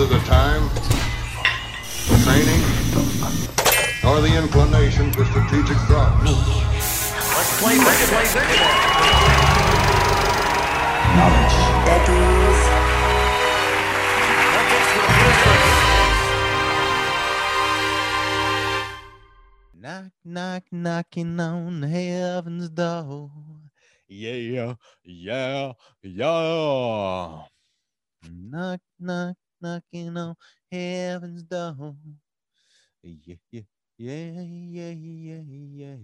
neither the time, training, nor the inclination for strategic thought. Let's play Rick Plays Anywhere. Knowledge. Becky's Knock, knock, knocking on heaven's door. Yeah, yeah, yeah. Knock, knock, knocking on heaven's door. Yeah, yeah, yeah, yeah, yeah, yeah.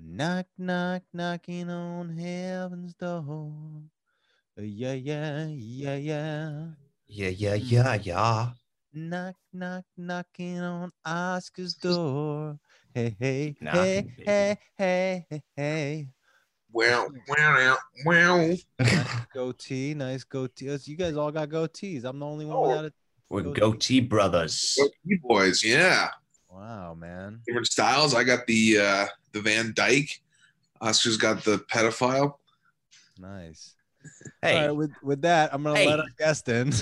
Knock, knock, knocking on heaven's door. Yeah, yeah, yeah, yeah. Yeah, yeah, yeah, yeah. Knock, knock, knocking on Oscar's door. Hey, hey, Knocking, hey, hey, hey, hey, hey. Well, well, well. Nice goatee, nice goatee. You guys all got goatees. I'm the only one without it. We're goatee brothers. You boys, yeah. Wow, man. Different styles. I got the uh the Van Dyke. Oscar's got the pedophile. Nice. Hey, All right, with with that, I'm gonna Hey. let our guest in.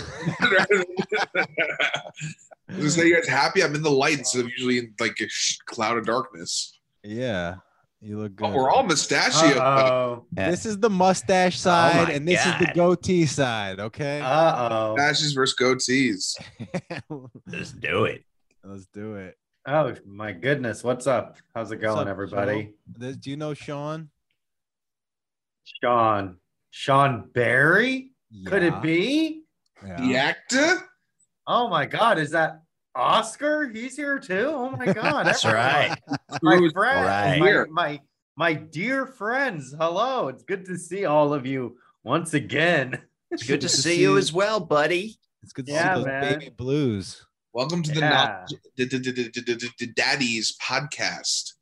Just say you guys happy? I'm in the light instead of usually in like a sh- cloud of darkness. yeah, you look oh, good. Oh, we're all mustachio. Uh-oh. This is the mustache oh, side, my and this is the goatee side. Okay. Uh-oh. Mustaches versus goatees. let's do it. Let's do it. Oh my goodness. What's up? How's it going, up, everybody? Sean? This- do you know Sean? Sean. Sean Barry? Could it be? yeah. The actor? Oh my god, is that Oscar? He's here too. Oh my god. That's everyone. right. My friend, right. my, my my dear friends. Hello. It's good to see all of you once again. It's good to see you as well, buddy. It's good to Yeah, see those man. baby blues. Welcome to the, Yeah. knowledge- the, the, the, the, the, the, the Daddies podcast.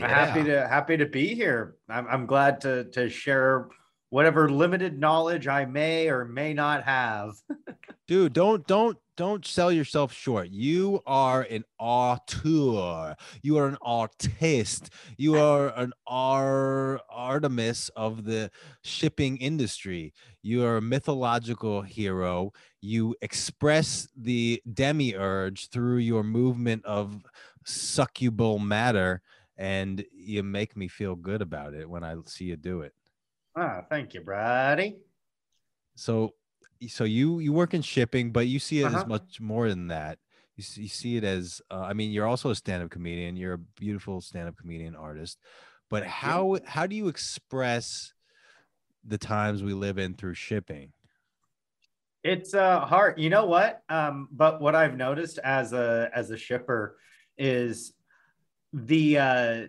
I'm happy to happy to be here. I'm, I'm glad to to share whatever limited knowledge I may or may not have. Dude, don't don't don't sell yourself short. You are an auteur. You are an artist. You are an ar- Artemis of the shipping industry. You are a mythological hero. You express the demiurge through your movement of succubal matter, and you make me feel good about it when I see you do it. Ah, thank you, Brady. So, so you you work in shipping, but you see it Uh-huh. as much more than that. You see, you see it as, uh, I mean, you're also a stand-up comedian. You're a beautiful stand-up comedian artist. But how how do you express the times we live in through shipping? It's uh hard. You know what? Um, but what I've noticed as a as a shipper is the uh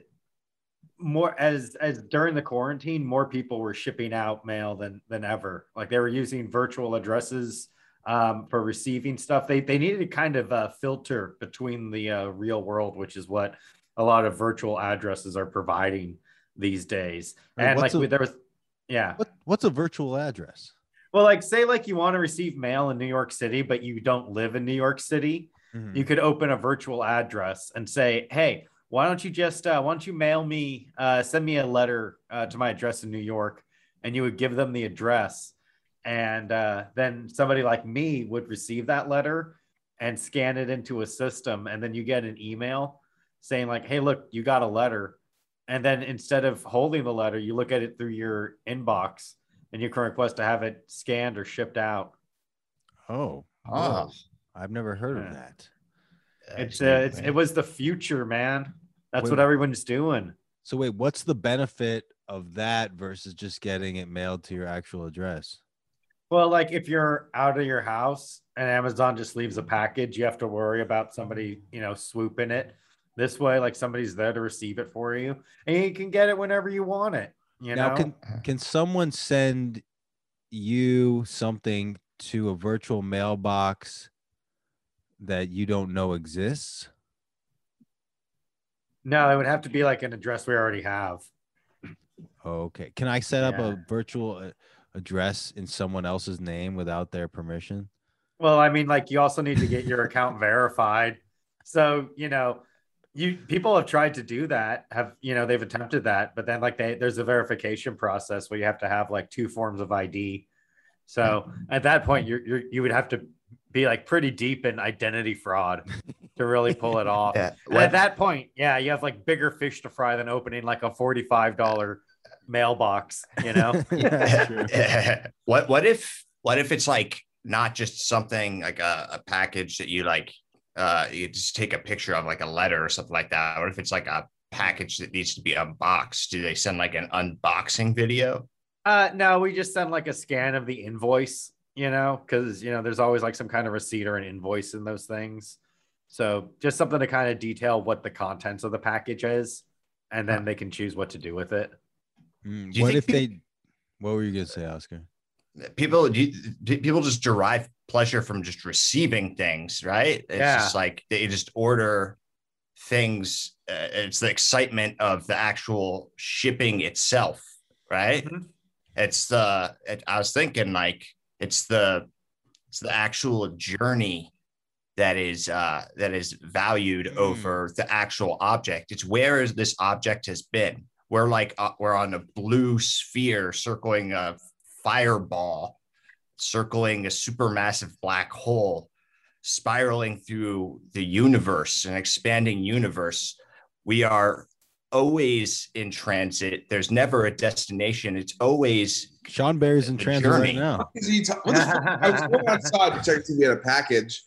more as as during the quarantine, more people were shipping out mail than than ever. Like they were using virtual addresses um, for receiving stuff. They they needed to kind of uh, filter between the uh, real world, which is what a lot of virtual addresses are providing these days. And like a- there was, yeah. What what's a virtual address? Well, like say like you want to receive mail in New York City, but you don't live in New York City, Mhm. you could open a virtual address and say, "Hey, why don't you just uh, why don't you mail me, uh, send me a letter uh, to my address in New York?" And you would give them the address, and uh, then somebody like me would receive that letter and scan it into a system, and then you get an email saying like, "Hey, look, you got a letter." And then instead of holding the letter, you look at it through your inbox and you can request to have it scanned or shipped out. Oh, Ah. I've never heard Yeah. of that. It's, uh, it's it was the future, man. That's Wait. what everyone's doing. So wait, what's the benefit of that versus just getting it mailed to your actual address? Well, like if you're out of your house and Amazon just leaves a package, you have to worry about somebody, you know, swooping it. This way, like somebody's there to receive it for you, and you can get it whenever you want it. You now, know, can can someone send you something to a virtual mailbox that you don't know exists? no, it would have to be like an address we already have. Okay. Can I set up a virtual uh, address in someone else's name without their permission? Well, I mean, like you also need to get your account verified. So, you know, you people have tried to do that, have you know, they've attempted that, but then like they there's a verification process where you have to have like two forms of ID. So at that point, you're, you're you would have to be like pretty deep in identity fraud to really pull it off. Yeah. And at that point, yeah, you have like bigger fish to fry than opening like a forty-five dollar mailbox. You know? That's true. what what if what if it's like not just something like a, a package that you like uh you just take a picture of like a letter or something like that? What if it's like a package that needs to be unboxed? Do they send like an unboxing video? Uh, no, we just send like a scan of the invoice. You know, because you know there's always like some kind of receipt or an invoice in those things. So just something to kind of detail what the contents of the package is, and then they can choose what to do with it. Mm, Do what if peop- they? What were you gonna say, Oscar? People do, do people just derive pleasure from just receiving things, right? It's Yeah. just like they just order things. Uh, it's the excitement of the actual shipping itself, right? Mhm. It's the. It, I was thinking like it's the it's the actual journey that is uh that is valued Mm. over the actual object. It's where is this object has been. We're like uh, we're on a blue sphere circling a fireball, circling a supermassive black hole, spiraling through the universe, an expanding universe. We are always in transit. There's never a destination. It's always Sean Barry's in transit right now. Is he ta- what the fuck? I was going outside to check to see if we had a package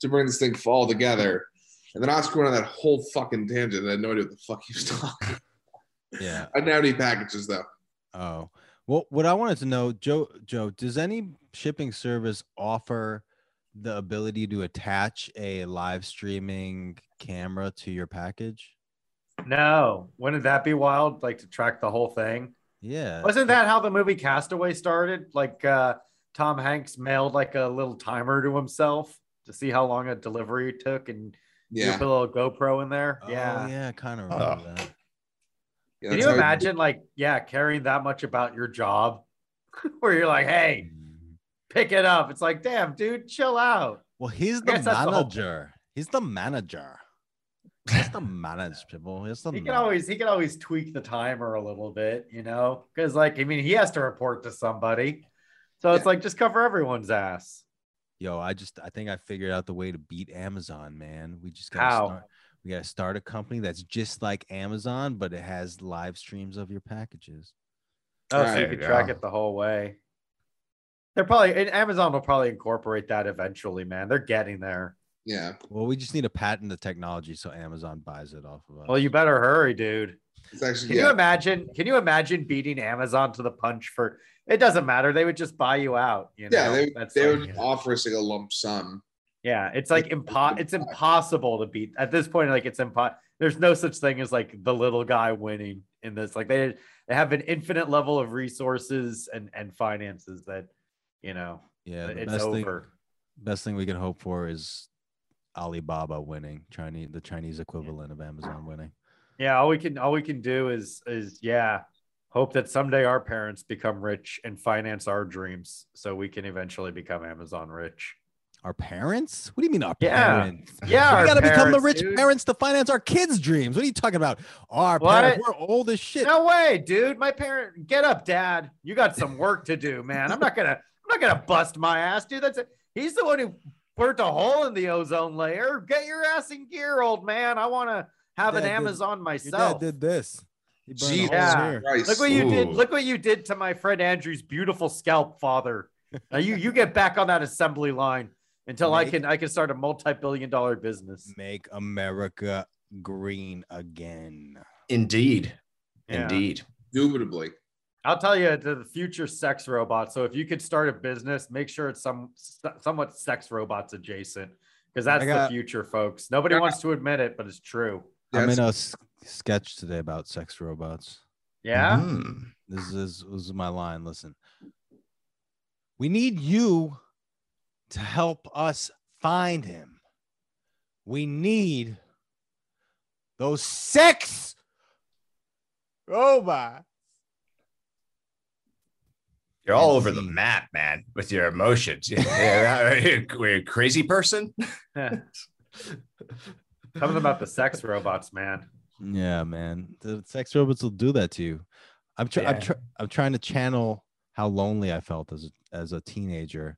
to bring this thing all together. And then Oscar went on that whole fucking tangent. and I had no idea what the fuck he was talking. Yeah. I didn't have any packages though. Oh, well, what I wanted to know, Joe, Joe, does any shipping service offer the ability to attach a live streaming camera to your package? No, wouldn't that be wild? Like to track the whole thing. Yeah. Wasn't that how the movie Castaway started? Like uh, Tom Hanks mailed like a little timer to himself to see how long a delivery took, and you Yeah. put a little GoPro in there. Oh, yeah. yeah, kind of Oh. that. Yeah, Can you imagine, like, yeah, caring that much about your job, where you're like, hey, pick it up. It's like, damn, dude, chill out. Well, he's the guess that's the whole- manager. He's the manager. He's the manager, people. He's the He can always he can always tweak the timer a little bit, you know, because like I mean, he has to report to somebody, so it's Yeah. like just cover everyone's ass. Yo, I just I think I figured out the way to beat Amazon, man. We just gotta How? start we gotta start a company that's just like Amazon, but it has live streams of your packages. Oh, so There you you can track it the whole way. They're probably and Amazon will probably incorporate that eventually, man. They're getting there. Yeah. Well, we just need to patent the technology so Amazon buys it off of us. Well, you better hurry, dude. It's actually Can yeah. you imagine? Can you imagine beating Amazon to the punch for? It doesn't matter. They would just buy you out. You know, yeah, they, That's they like- would offer us like a lump sum. Yeah, it's like impo- it's impossible to beat at this point. Like it's impo- There's no such thing as like the little guy winning in this. Like they they have an infinite level of resources and and finances that you know yeah, it's best thing over. best thing we can hope for is Alibaba winning, Chinese the Chinese equivalent of Amazon winning. Yeah, all we can all we can do is is yeah, hope that someday our parents become rich and finance our dreams so we can eventually become Amazon rich. Our parents? What do you mean our Yeah. parents? Yeah, we gotta become the rich dude. parents to finance our kids' dreams. What are you talking about? Our What? parents, we're old as shit. No way, dude. My parent, get up, dad. You got some work to do, man. I'm not gonna, I'm not gonna bust my ass, dude. That's it. he's the one who burnt a hole in the ozone layer. Get your ass in gear, old man. I want to have an Dad did- Amazon Your myself. dad did this. He burned a Jesus Yeah. Look what you did. Look what you did to my friend Andrew's beautiful scalp, father. Now you you get back on that assembly line until I can I can start a multi-billion dollar business. Make America green again. indeed, Yeah. indeed. Indubitably. I'll tell you to the future sex robot. So if you could start a business, make sure it's some somewhat sex robots adjacent because that's I got- the future, folks. Nobody wants to admit it, but it's true. I'm Yes. in a s- sketch today about sex robots. Yeah. Mm. This is this is my line. Listen, we need you to help us find him. We need those sex robots. You're all over the map, man, with your emotions. Yeah, We're a crazy person. Something about the sex robots, man. Yeah, man. The sex robots will do that to you. I'm trying. I'm, Yeah. try- I'm trying to channel how lonely I felt as a, as a teenager,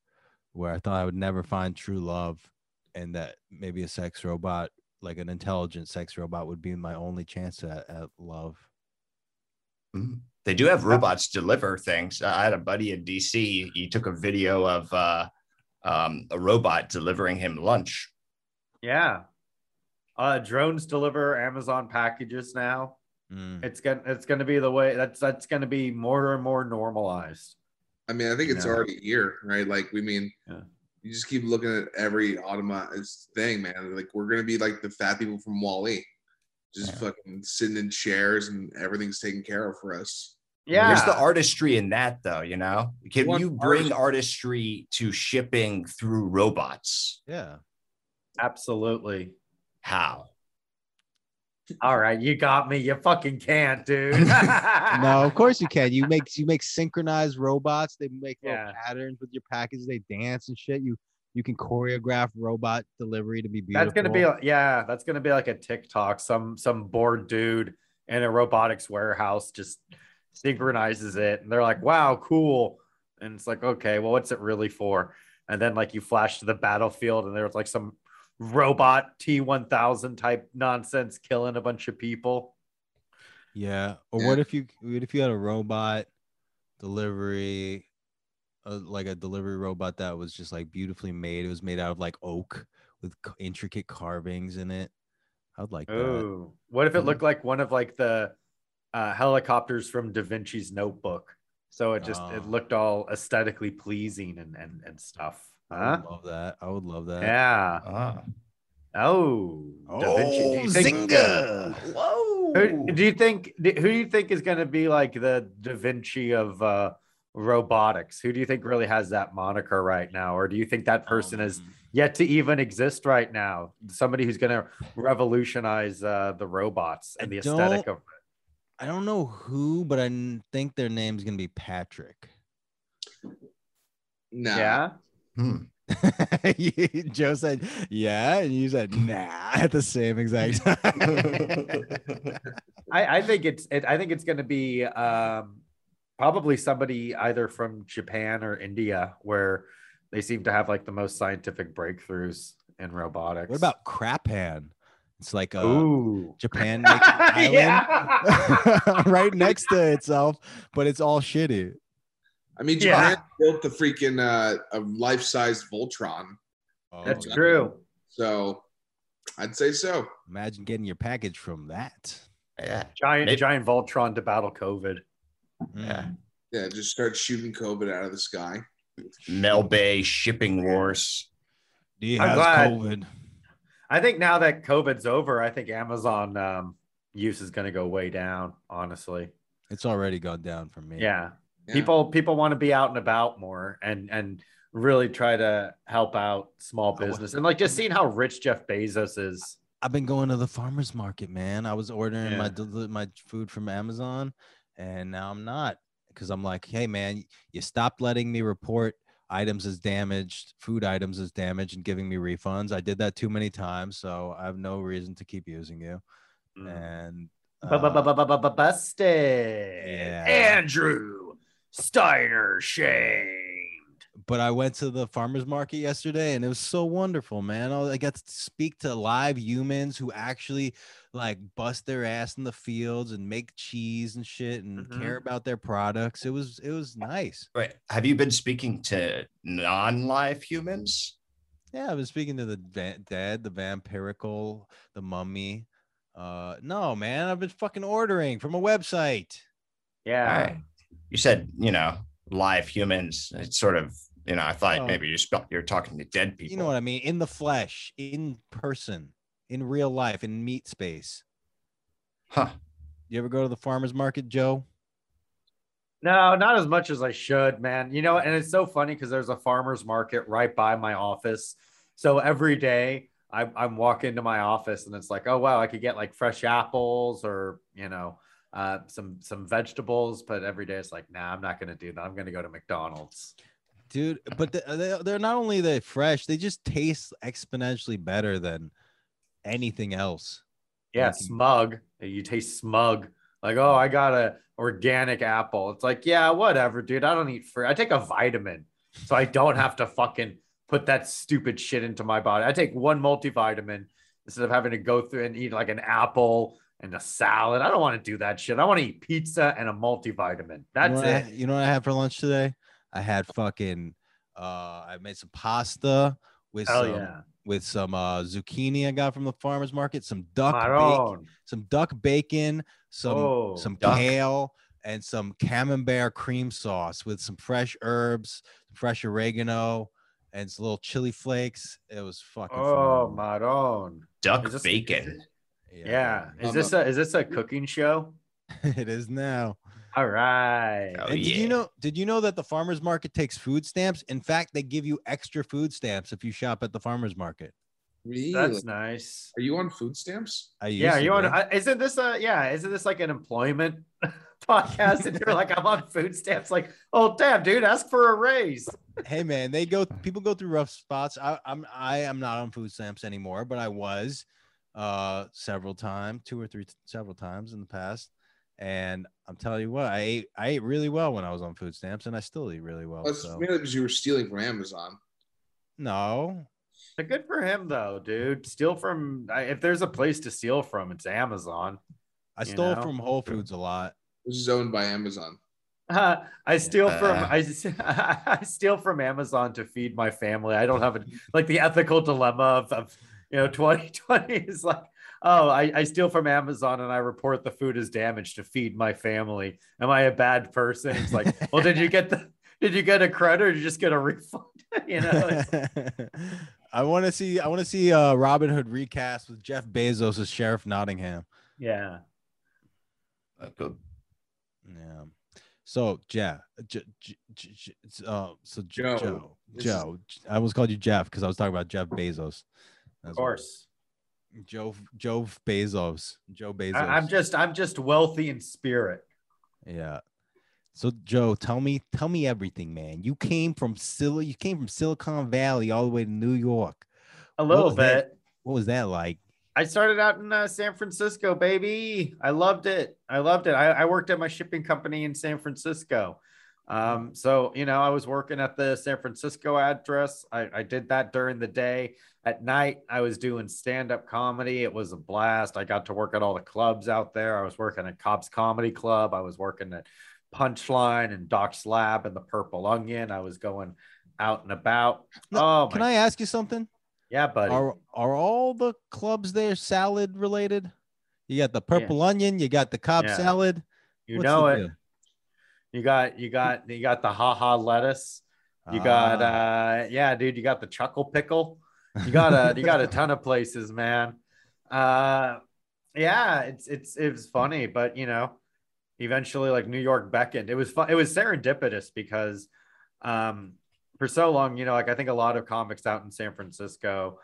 where I thought I would never find true love, and that maybe a sex robot, like an intelligent sex robot, would be my only chance at, at love. Mhm. They do have robots deliver things. I had a buddy in DC. He took a video of uh, um, a robot delivering him lunch. Yeah. Uh, drones deliver Amazon packages now. Mm. It's gonna it's gonna be the way that's that's gonna be more and more normalized. I mean, I think it's Yeah. already here, right? Like, we mean, Yeah. you just keep looking at every automated thing, man. Like, we're gonna be like the fat people from WALL-E, just Yeah. fucking sitting in chairs and everything's taken care of for us. Yeah. Where's the artistry in that, though? You know, can What you bring artistry? artistry to shipping through robots? Yeah. Absolutely. How? All right, you got me. You fucking can't, dude. no, of course you can. You make you make synchronized robots. They make little Yeah. patterns with your packages. They dance and shit. You you can choreograph robot delivery to be beautiful. That's gonna be yeah, that's gonna be like a TikTok. Some some bored dude in a robotics warehouse just synchronizes it, and they're like, "Wow, cool." And it's like, okay, well, what's it really for? And then like you flash to the battlefield, and there's like some robot T1000 type nonsense killing a bunch of people. yeah. Or what if you what if you had a robot delivery, uh, like a delivery robot that was just like beautifully made. It was made out of like oak with c- intricate carvings in it. I'd like that. Oh, what if it looked like one of like the uh, helicopters from Da Vinci's Notebook? So it just it Oh. looked all aesthetically pleasing and and, and stuff. I would love that. I would love that. Yeah. Ah. Oh, Da Vinci. Do you Oh, think, Zynga! Whoa. who, do you think who do you think is going to be like the Da Vinci of uh, robotics? Who do you think really has that moniker right now, or do you think that person is Um, yet to even exist right now? Somebody who's going to revolutionize uh, the robots and I the aesthetic don't- of I don't know who, but I think their name's gonna be Patrick. Nah. yeah. Hmm. Joe said, "Yeah," and you said, "Nah," at the same exact time. I, I think it's it, I think it's going to be um, probably somebody either from Japan or India where they seem to have like the most scientific breakthroughs in robotics. what about Crapan? It's like a Ooh. Japan makes island right next to itself, but it's all shitty. I mean, Yeah. Japan built the freaking uh, a life-size Voltron, That's Oh, true. so I'd say so. Imagine getting your package from that. Yeah. Giant Maybe- giant Voltron to battle COVID. Yeah. Mm. Yeah, just start shooting COVID out of the sky. Mel Bay shipping wars. He I'm has. COVID. I think now that COVID's over, I think Amazon um, use is going to go way down. Honestly, It's already gone down for me. yeah. Yeah. people people want to be out and about more and and really try to help out small Oh, business and like just seeing how rich Jeff Bezos is. I've been going to the farmers market, man. I was ordering my Yeah. deli- my food from Amazon, and now I'm not because I'm like, hey, man, you stopped letting me report items as damaged, food items as damaged, and giving me refunds. I did that too many times, so I have no reason to keep using you. And uh, Busted. yeah. Andrew Steiner shamed. But I went to the farmers market yesterday and it was so wonderful, man. I I got to speak to live humans who actually like bust their ass in the fields and make cheese and shit and Mhm. care about their products. It was it was nice. Wait, have you been speaking to non-live humans? Yeah, I've been speaking to the va- dead, the vampirical, the mummy. Uh no, man, I've been fucking ordering from a website. Yeah. All right. You said, you know, live humans. It's sort of, you know, I thought Oh. maybe you spelt you're talking to dead people. You know what I mean? In the flesh, in person, in real life, in meat space. Huh. You ever go to the farmers market, Joe? No, not as much as I should, man. You know, and it's so funny because there's a farmer's market right by my office. So every day I, I'm walking to my office and it's like, oh, wow, I could get like fresh apples or, you know, uh, some some vegetables. But every day it's like, nah, I'm not going to do that. I'm going to go to McDonald's. Dude but the, uh, they, uh, they're not only they fresh they just taste exponentially better than anything else Yeah, you. smug. You taste smug Like, oh, I got a organic apple. It's like, yeah, whatever, dude. I don't eat fruit. I take a vitamin, so I don't have to fucking put that stupid shit into my body. I take one multivitamin instead of having to go through and eat like an apple and a salad. I don't want to do that shit. I want to eat pizza and a multivitamin. That's you know it. I, you know what I had for lunch today? I had fucking uh I made some pasta with Hell some yeah. with some uh zucchini I got from the farmers market, some duck bacon, some duck bacon, some Oh, some duck. kale and some camembert cream sauce with some fresh herbs, fresh oregano and some little chili flakes. It was fucking Oh, phenomenal. Maroon. Duck Is this- bacon. Yeah. Is this a is this a cooking show? it is now. All right. Oh, and did you know did you know that the farmers market takes food stamps? In fact, they give you extra food stamps if you shop at the farmers market. Really? That's nice. Are you on food stamps? I used Yeah, to you want? be. uh, Isn't this a yeah? Isn't this like an employment podcast? And you're like, I'm on food stamps. Like, oh damn, dude, ask for a raise. hey man, they go people go through rough spots. I, I'm I am not on food stamps anymore, but I was uh several times, two or three several times in the past. And I'm telling you what, I ate I ate really well when I was on food stamps, and I still eat really well. That's So mainly because you were stealing from Amazon. no, But good for him though, dude. Steal from if there's a place to steal from, it's Amazon. I stole know? from Whole Foods a lot. This is owned by Amazon. I steal from Uh. I, I steal from Amazon to feed my family. I don't have a like the ethical dilemma of, of you know 2020 is like oh I, I steal from Amazon and I report the food is damaged to feed my family. Am I a bad person? It's like well did you get the did you get a credit or did you just get a refund? you know I want to see I want to see uh Robin Hood recast with Jeff Bezos as Sheriff Nottingham. yeah. Uh, good. Yeah. So, Jeff, J- J- J- J- uh, so J- Joe. Joe, This is- Joe, I almost called you Jeff because I was talking about Jeff Bezos. Of course. Joe, Joe Bezos, Joe Bezos. I, I'm just I'm just wealthy in spirit. yeah. So, Joe, tell me, tell me everything, man. You came from Sil, you came from Silicon Valley all the way to New York. A little was that? bit. What was that like? I started out in uh, San Francisco, baby. I loved it. I loved it. I, I worked at my shipping company in San Francisco. Um, so, you know, I was working at the San Francisco address. I, I did that during the day. At night, I was doing stand up comedy. It was a blast. I got to work at all the clubs out there. I was working at Cobb's Comedy Club. I was working at Punchline and Doc's Lab and the Purple Onion. I was going out and about. No, oh, Can my, I ask you something? yeah, buddy. Are are all the clubs there salad related? You got the purple onion, you got the Cobb Yeah. salad. you What's know it. deal? You got you got you got the haha lettuce. You got Ah. uh yeah, dude, you got the chuckle pickle. You got a you got a ton of places, man. Uh yeah, it's it's it was funny, but you know, eventually like New York beckoned. It was fun, it was serendipitous because um for so long, you know, like I think a lot of comics out in San Francisco,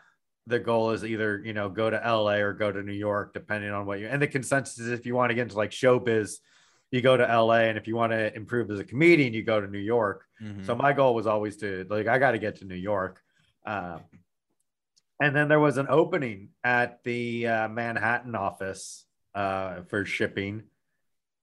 the goal is either, you know, go to LA or go to New York, depending on what you and the consensus is if you want to get into like showbiz, you go to LA, and if you want to improve as a comedian, you go to New York. Mhm. So my goal was always to like I got to get to New York. Um, and then there was an opening at the uh, Manhattan office uh, for shipping,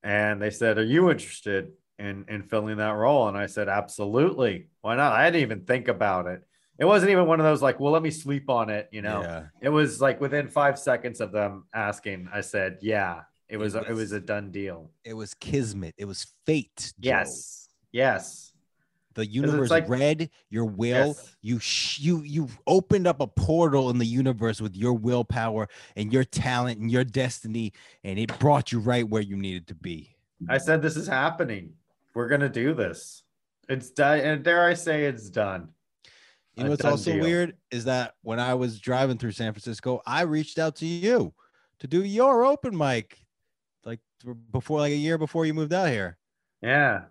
and they said, "Are you interested in in filling that role?" And I said, "Absolutely. Why not?" I didn't even think about it. It wasn't even one of those like, "Well, let me sleep on it." You know, yeah. it was like within five seconds of them asking, I said, "Yeah." It was It it was was- a done deal. It was kismet. It was fate. Joe. Yes, yes. The universe like- read your will. Yes. You sh- you you opened up a portal in the universe with your willpower and your talent and your destiny, and it brought you right where you needed to be. I said this is happening. We're gonna do this. It's done, and dare I say it's done. You know what's also deal. weird is that when I was driving through San Francisco, I reached out to you to do your open mic, before, like a year before you moved out here, Yeah,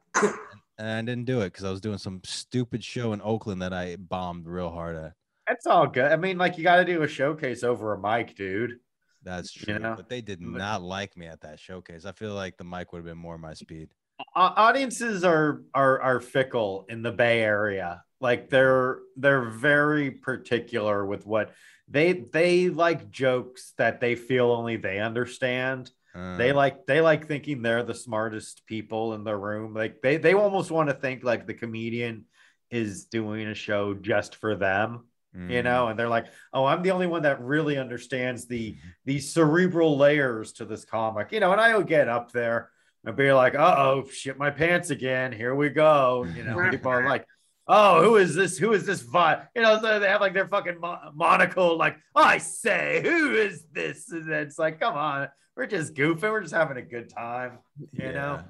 and I didn't do it because I was doing some stupid show in Oakland that I bombed real hard at. That's all good. I mean, like you got to do a showcase over a mic, dude. That's You true, know? but they did not like me at that showcase. I feel like the mic would have been more my speed. Audiences are are are fickle in the Bay Area. Like they're they're very particular with what they they like jokes that they feel only they understand. They Uh, like they like thinking they're the smartest people in the room. Like they they almost want to think like the comedian is doing a show just for them, mm, you know, and they're like, "Oh, I'm the only one that really understands the the cerebral layers to this comic." You know, and I would get up there and be like, "Uh-oh, shit my pants again. Here we go." You know, people are like, "Oh, who is this? Who is this vi-" You know, so they have like their fucking mo- monocle like, "I say, who is this?" And it's like, "Come on. We're just goofing. We're just having a good time." You know?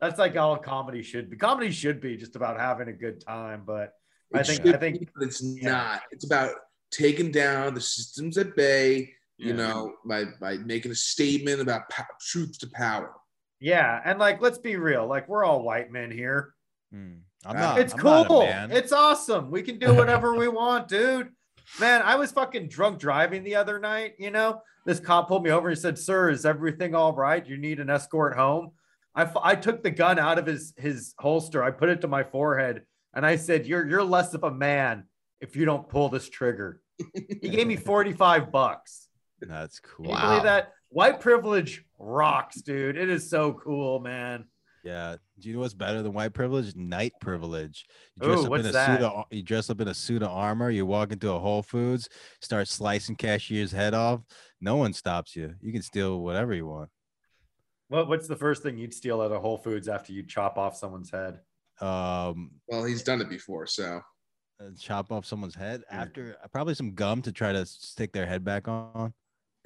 That's like all comedy should be. Comedy should be just about having a good time, but I think- I think- be, but it's yeah. not. It's about taking down the systems at bay. You Yeah. know, by by making a statement about po- truth to power. yeah, and like let's be real, like we're all white men here. Mm. I'm not. it's I'm not a cool. man. It's awesome. We can do whatever we want, dude. Man, I was fucking drunk driving the other night. You know, this cop pulled me over. He said, "Sir, is everything all right? You need an escort home." I, I took the gun out of his his holster. I put it to my forehead, and I said, "You're you're less of a man if you don't pull this trigger." He gave me forty five bucks. That's cool. Can you believe that? White privilege rocks, dude. It is so cool, man. Yeah. Do you know what's better than white privilege? Night privilege. You dress Ooh, up what's in a that? suit of you dress up in a suit of armor, you walk into a Whole Foods, start slicing cashier's head off. No one stops you. You can steal whatever you want. What what's the first thing you'd steal at a Whole Foods after you chop off someone's head? Um Well, he's done it before, so uh, chop off someone's head after uh, probably some gum to try to stick their head back on.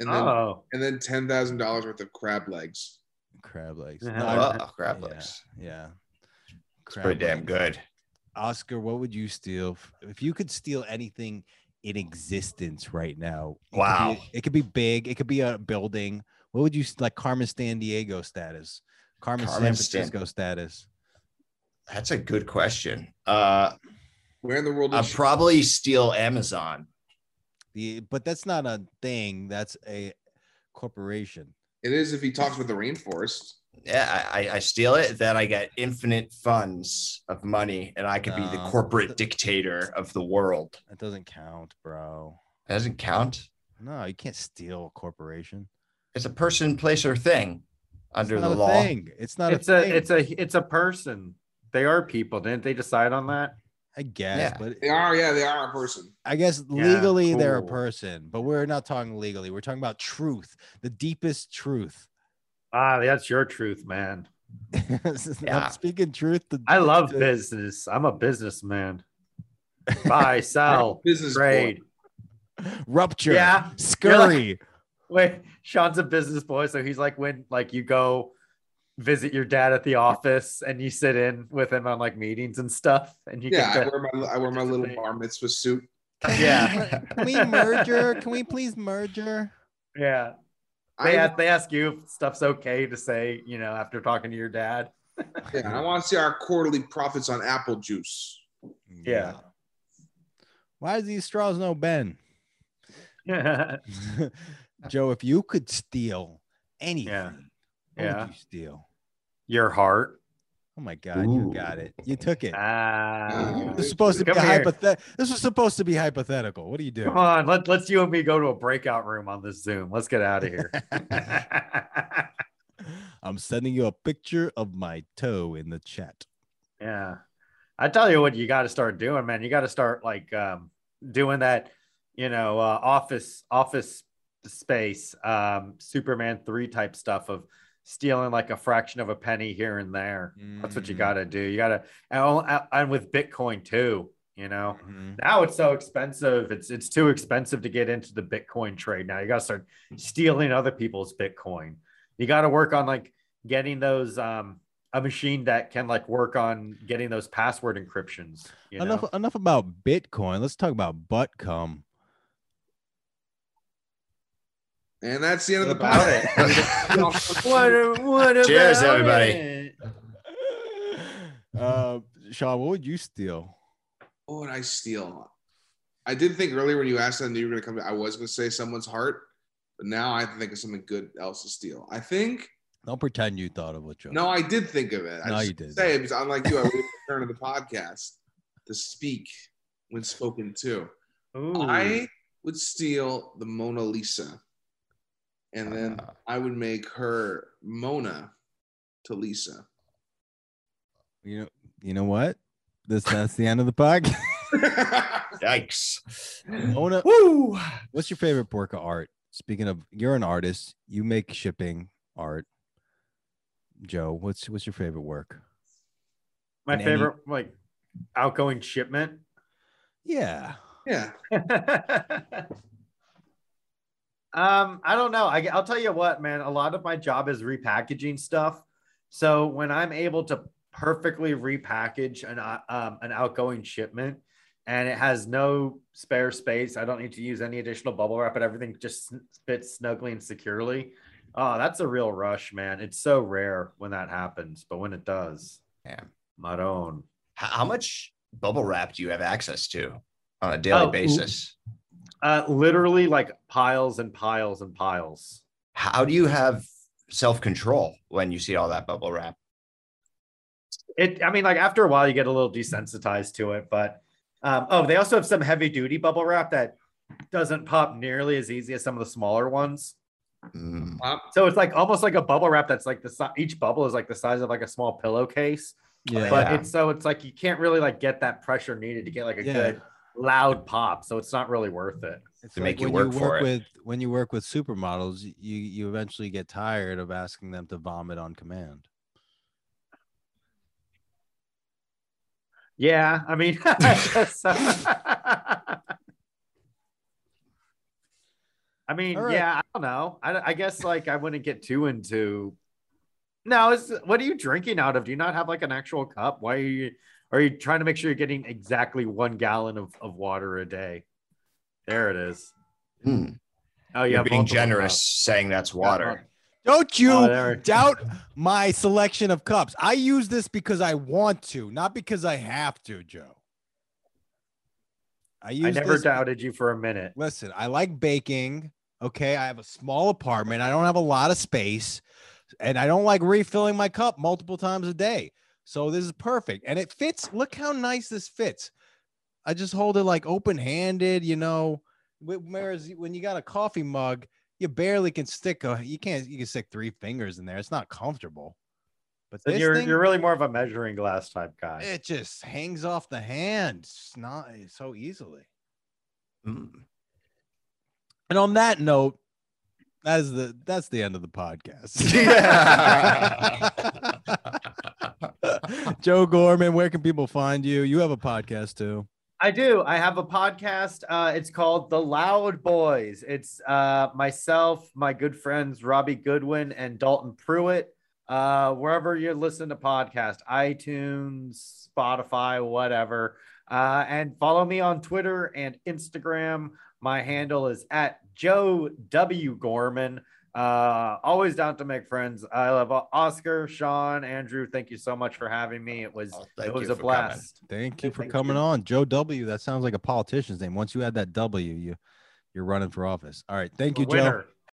and then oh, and then ten thousand dollars worth of crab legs. Crab legs. Yeah. No, I- Oh, crab legs. Yeah. It's pretty damn good. Oscar, what would you steal if you could steal anything in existence right now? it could be- Wow. it could be big. It could be a building. What would you like? Carmen Sandiego status, Carmen, Carmen San Stan- status. That's a good question. Uh, Where in the world I'll is she? probably steal Amazon. The but that's not a thing. That's a corporation. It is if he talks about the rainforest. Yeah, I, I- I steal it, then I get infinite funds of money, and I could be the No. corporate dictator of the world. That doesn't count, bro. That doesn't count. No, you can't steal a corporation. It's a person, place, or thing under it's the not a law. Thing. It's not it's a, a thing. it's a it's a person. They are people. Didn't they decide on that? I guess, Yeah. but They are, yeah, they are a person. I guess Yeah, legally they're a person, but we're not talking legally. We're talking about truth, the deepest truth. Ah, that's your truth, man. Yeah. I'm speaking truth. The, I love the- business. I'm a businessman. Buy, sell, Business trade. rupture. Yeah, scurry. Wait, Sean's a business boy, so he's like when like you go visit your dad at the office and you sit in with him on like meetings and stuff, and you Yeah, I wear my I wear my little bar mitzvah suit. yeah, Can we merger? Can we please merger? yeah. They I, ask, they ask you if stuff's okay to say, you know, after talking to your dad. yeah, I want to see our quarterly profits on apple juice. Yeah. Why is these straws no Ben? yeah. Joe, if you could steal anything, what Yeah. would you steal? Your heart. Oh my God, you got it. You took it. Ah. This was supposed to be Come here. hypothet- This was supposed to be hypothetical. What do you do? Come on, let, let's you and me go to a breakout room on this Zoom. Let's get out of here. I'm sending you a picture of my toe in the chat. yeah. I tell you what you got to start doing, man. You got to start like um, doing that, you know, uh, office office space um, Superman 3 type stuff of stealing like a fraction of a penny here and there. That's what you Mm. got to do. You got to and, and with Bitcoin too, you know. Mhm. now it's so expensive. It's it's too expensive to get into the Bitcoin trade. Now you got to start stealing other people's Bitcoin. You got to work on like getting those um a machine that can like work on getting those password encryptions. You enough know? enough about Bitcoin. Let's talk about butt cum. And that's the end of the About podcast. What, what Cheers, about everybody. it? uh, Sean, what would you steal? what would I steal? I did think earlier when you asked that and you were going to come, I was going to say someone's heart, but now I think of something good else to steal. I think, Don't pretend you thought of what Joe. no, I did think of it. I No, you did. Say it because unlike you, I waited the turn of the podcast to speak when spoken to. Ooh. I would steal the Mona Lisa. And then Uh. I would make her Mona to Lisa. You know, you know what? This that's the end of the podcast. Yikes. Mona, Woo! what's your favorite work of art? Speaking of, you're an artist. You make shipping art. Joe, what's what's your favorite work? My And any- favorite like outgoing shipment. Yeah. yeah, um, I don't know. I, I'll tell you what, man. A lot of my job is repackaging stuff. So when I'm able to perfectly repackage an uh, um, an outgoing shipment, and it has no spare space, I don't need to use any additional bubble wrap, but everything just fits snugly and securely. Oh, that's a real rush, man. It's so rare when that happens, but when it does, Yeah. my own. how much bubble wrap do you have access to on a daily Oh, basis? Uh, literally like piles and piles and piles. How do you have self control when you see all that bubble wrap? It, I mean, like after a while, you get a little desensitized to it. But um, oh, they also have some heavy duty bubble wrap that doesn't pop nearly as easy as some of the smaller ones. Mm, So it's like almost like a bubble wrap that's like the si- each bubble is like the size of like a small pillowcase. Yeah. But Yeah. it's so it's like you can't really like get that pressure needed to get like a Yeah. good loud pop. So it's not really worth it. It's to make you work for it. with when you work with supermodels, you you eventually get tired of asking them to vomit on command. Yeah, I mean, I guess. I mean, right. yeah, I don't know. I, I guess like I wouldn't get too into. No, is what are you drinking out of? Do you not have like an actual cup? Why are you? Are you trying to make sure you're getting exactly one gallon of, of water a day? There it is. mm. Oh, you You're being generous cups. saying that's water. Don't you Oh, doubt my selection of cups. I use this because I want to, not because I have to, Joe. I use I never this- doubted you for a minute. Listen, I like baking. Okay. I have a small apartment. I don't have a lot of space and I don't like refilling my cup multiple times a day. So this is perfect. And it fits. Look how nice this fits. I just hold it like open handed, you know. Wh- Whereas when you got a coffee mug, you barely can stick a, you can't, you can stick three fingers in there. It's not comfortable. But So you're thing, you're really more of a measuring glass type guy. it just hangs off the hand It's not so easily. Mm. And on that note, that is the that's the end of the podcast. Joe Gorman, where can people find you? You have a podcast too. I do. I have a podcast. Uh, it's called The Loud Boys. It's uh, myself, my good friends Robbie Goodwin and Dalton Pruitt. Uh, wherever you listen to podcast, iTunes, Spotify, whatever. Uh, and follow me on Twitter and Instagram. My handle is at Joe W Gorman. Uh, always down to make friends. I love Oscar, Sean, Andrew. Thank you so much for having me. It was Oh, it was a for coming. blast. Thank you for Thank coming you. on. Joe W. That sounds like a politician's name. Once you add that W, you you're running for office. All right. Thank you, Joe. Winner.